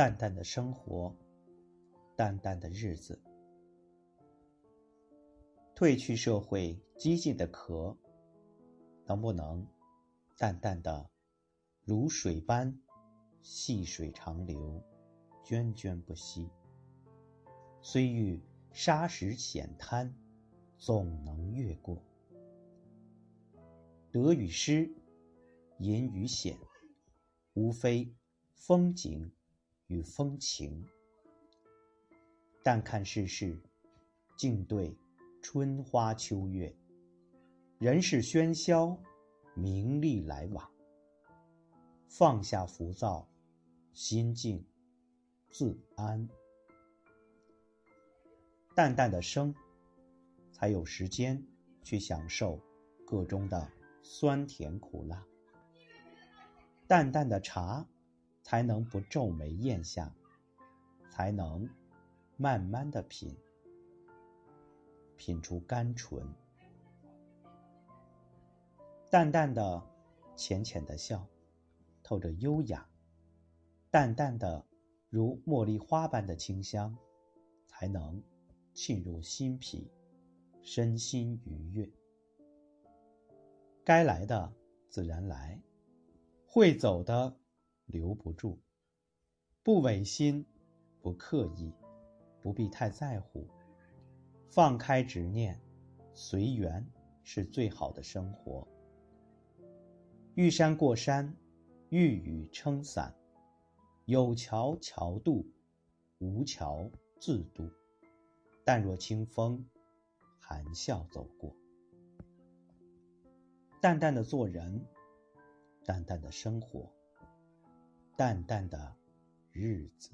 淡淡的生活，淡淡的日子，褪去社会激进的壳，能不能淡淡的如水般细水长流，涓涓不息？虽遇沙石险滩，总能越过。得与失，隐与显，无非风景与风情。淡看世事，静对春花秋月。人世喧嚣，名利来往。放下浮躁，心静自安。淡淡的生，才有时间去享受个中的。酸甜苦辣，淡淡的茶，才能不皱眉咽下，才能慢慢的品，品出甘醇。淡淡的，浅浅的笑，透着优雅；淡淡的，如茉莉花般的清香，才能沁入心脾，身心愉悦。该来的自然来，会走的留不住。不违心，不刻意，不必太在乎。放开执念，随缘是最好的生活。遇山过山，遇雨撑伞，有桥桥渡，无桥自渡。淡若清风，含笑走过。淡淡的做人，淡淡的生活，淡淡的日子。